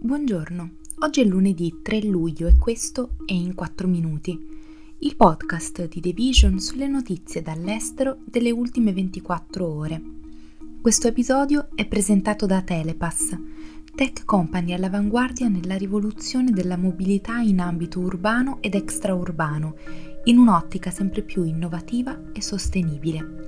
Buongiorno, oggi è lunedì 3 luglio e questo è In 4 Minuti, il podcast di The Vision sulle notizie dall'estero delle ultime 24 ore. Questo episodio è presentato da Telepass, tech company all'avanguardia nella rivoluzione della mobilità in ambito urbano ed extraurbano, in un'ottica sempre più innovativa e sostenibile.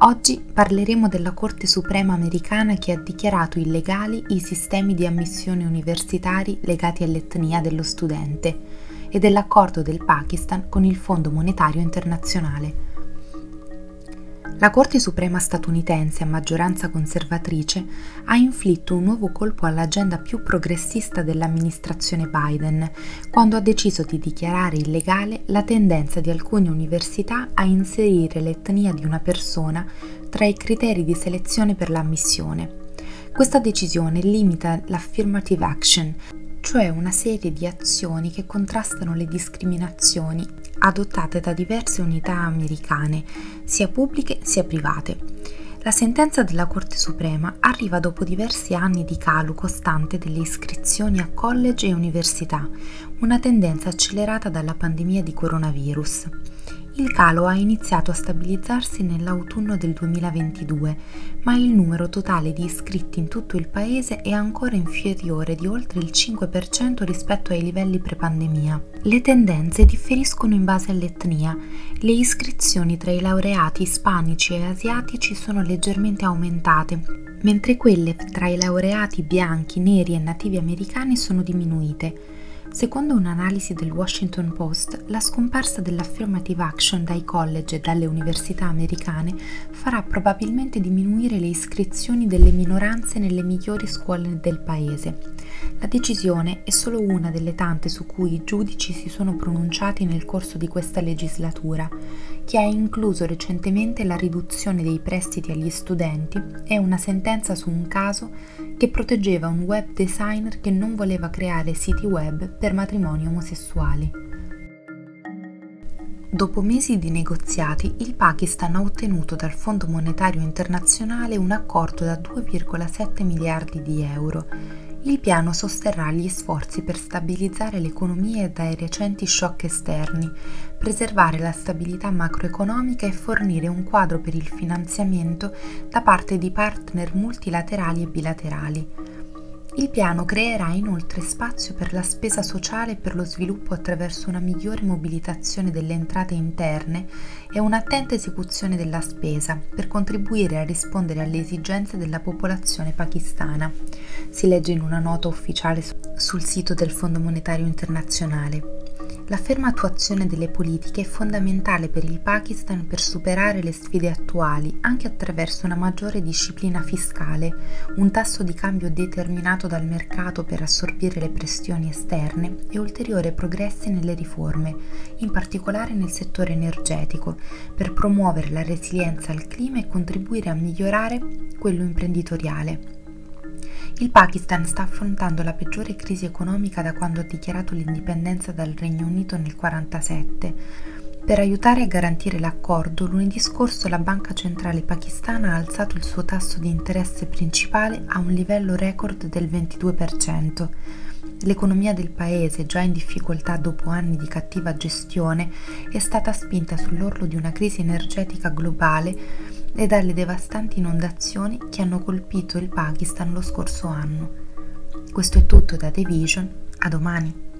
Oggi parleremo della Corte Suprema americana che ha dichiarato illegali i sistemi di ammissione universitari legati all'etnia dello studente e dell'accordo del Pakistan con il Fondo Monetario Internazionale. La Corte Suprema statunitense a maggioranza conservatrice ha inflitto un nuovo colpo all'agenda più progressista dell'amministrazione Biden, quando ha deciso di dichiarare illegale la tendenza di alcune università a inserire l'etnia di una persona tra i criteri di selezione per l'ammissione. Questa decisione limita l'affirmative action, cioè una serie di azioni che contrastano le discriminazioni adottate da diverse unità americane, sia pubbliche sia private. La sentenza della Corte Suprema arriva dopo diversi anni di calo costante delle iscrizioni a college e università, una tendenza accelerata dalla pandemia di coronavirus. Il calo ha iniziato a stabilizzarsi nell'autunno del 2022, ma il numero totale di iscritti in tutto il paese è ancora inferiore di oltre il 5% rispetto ai livelli pre-pandemia. Le tendenze differiscono in base all'etnia. Le iscrizioni tra i laureati ispanici e asiatici sono leggermente aumentate, mentre quelle tra i laureati bianchi, neri e nativi americani sono diminuite. Secondo un'analisi del Washington Post, la scomparsa dell'affirmative action dai college e dalle università americane farà probabilmente diminuire le iscrizioni delle minoranze nelle migliori scuole del paese. La decisione è solo una delle tante su cui i giudici si sono pronunciati nel corso di questa legislatura, che ha incluso recentemente la riduzione dei prestiti agli studenti e una sentenza su un caso che proteggeva un web designer che non voleva creare siti web per matrimoni omosessuali. Dopo mesi di negoziati, il Pakistan ha ottenuto dal Fondo Monetario Internazionale un accordo da 2,7 miliardi di euro. Il piano sosterrà gli sforzi per stabilizzare l'economia dai recenti shock esterni, preservare la stabilità macroeconomica e fornire un quadro per il finanziamento da parte di partner multilaterali e bilaterali. Il piano creerà inoltre spazio per la spesa sociale e per lo sviluppo attraverso una migliore mobilitazione delle entrate interne e un'attenta esecuzione della spesa per contribuire a rispondere alle esigenze della popolazione pakistana. Si legge in una nota ufficiale sul sito del Fondo Monetario Internazionale. La ferma attuazione delle politiche è fondamentale per il Pakistan per superare le sfide attuali, anche attraverso una maggiore disciplina fiscale, un tasso di cambio determinato dal mercato per assorbire le pressioni esterne e ulteriori progressi nelle riforme, in particolare nel settore energetico, per promuovere la resilienza al clima e contribuire a migliorare quello imprenditoriale. Il Pakistan sta affrontando la peggiore crisi economica da quando ha dichiarato l'indipendenza dal Regno Unito nel 1947. Per aiutare a garantire l'accordo, lunedì scorso la Banca Centrale Pakistana ha alzato il suo tasso di interesse principale a un livello record del 22%. L'economia del paese, già in difficoltà dopo anni di cattiva gestione, è stata spinta sull'orlo di una crisi energetica globale e dalle devastanti inondazioni che hanno colpito il Pakistan lo scorso anno. Questo è tutto da The Vision, a domani.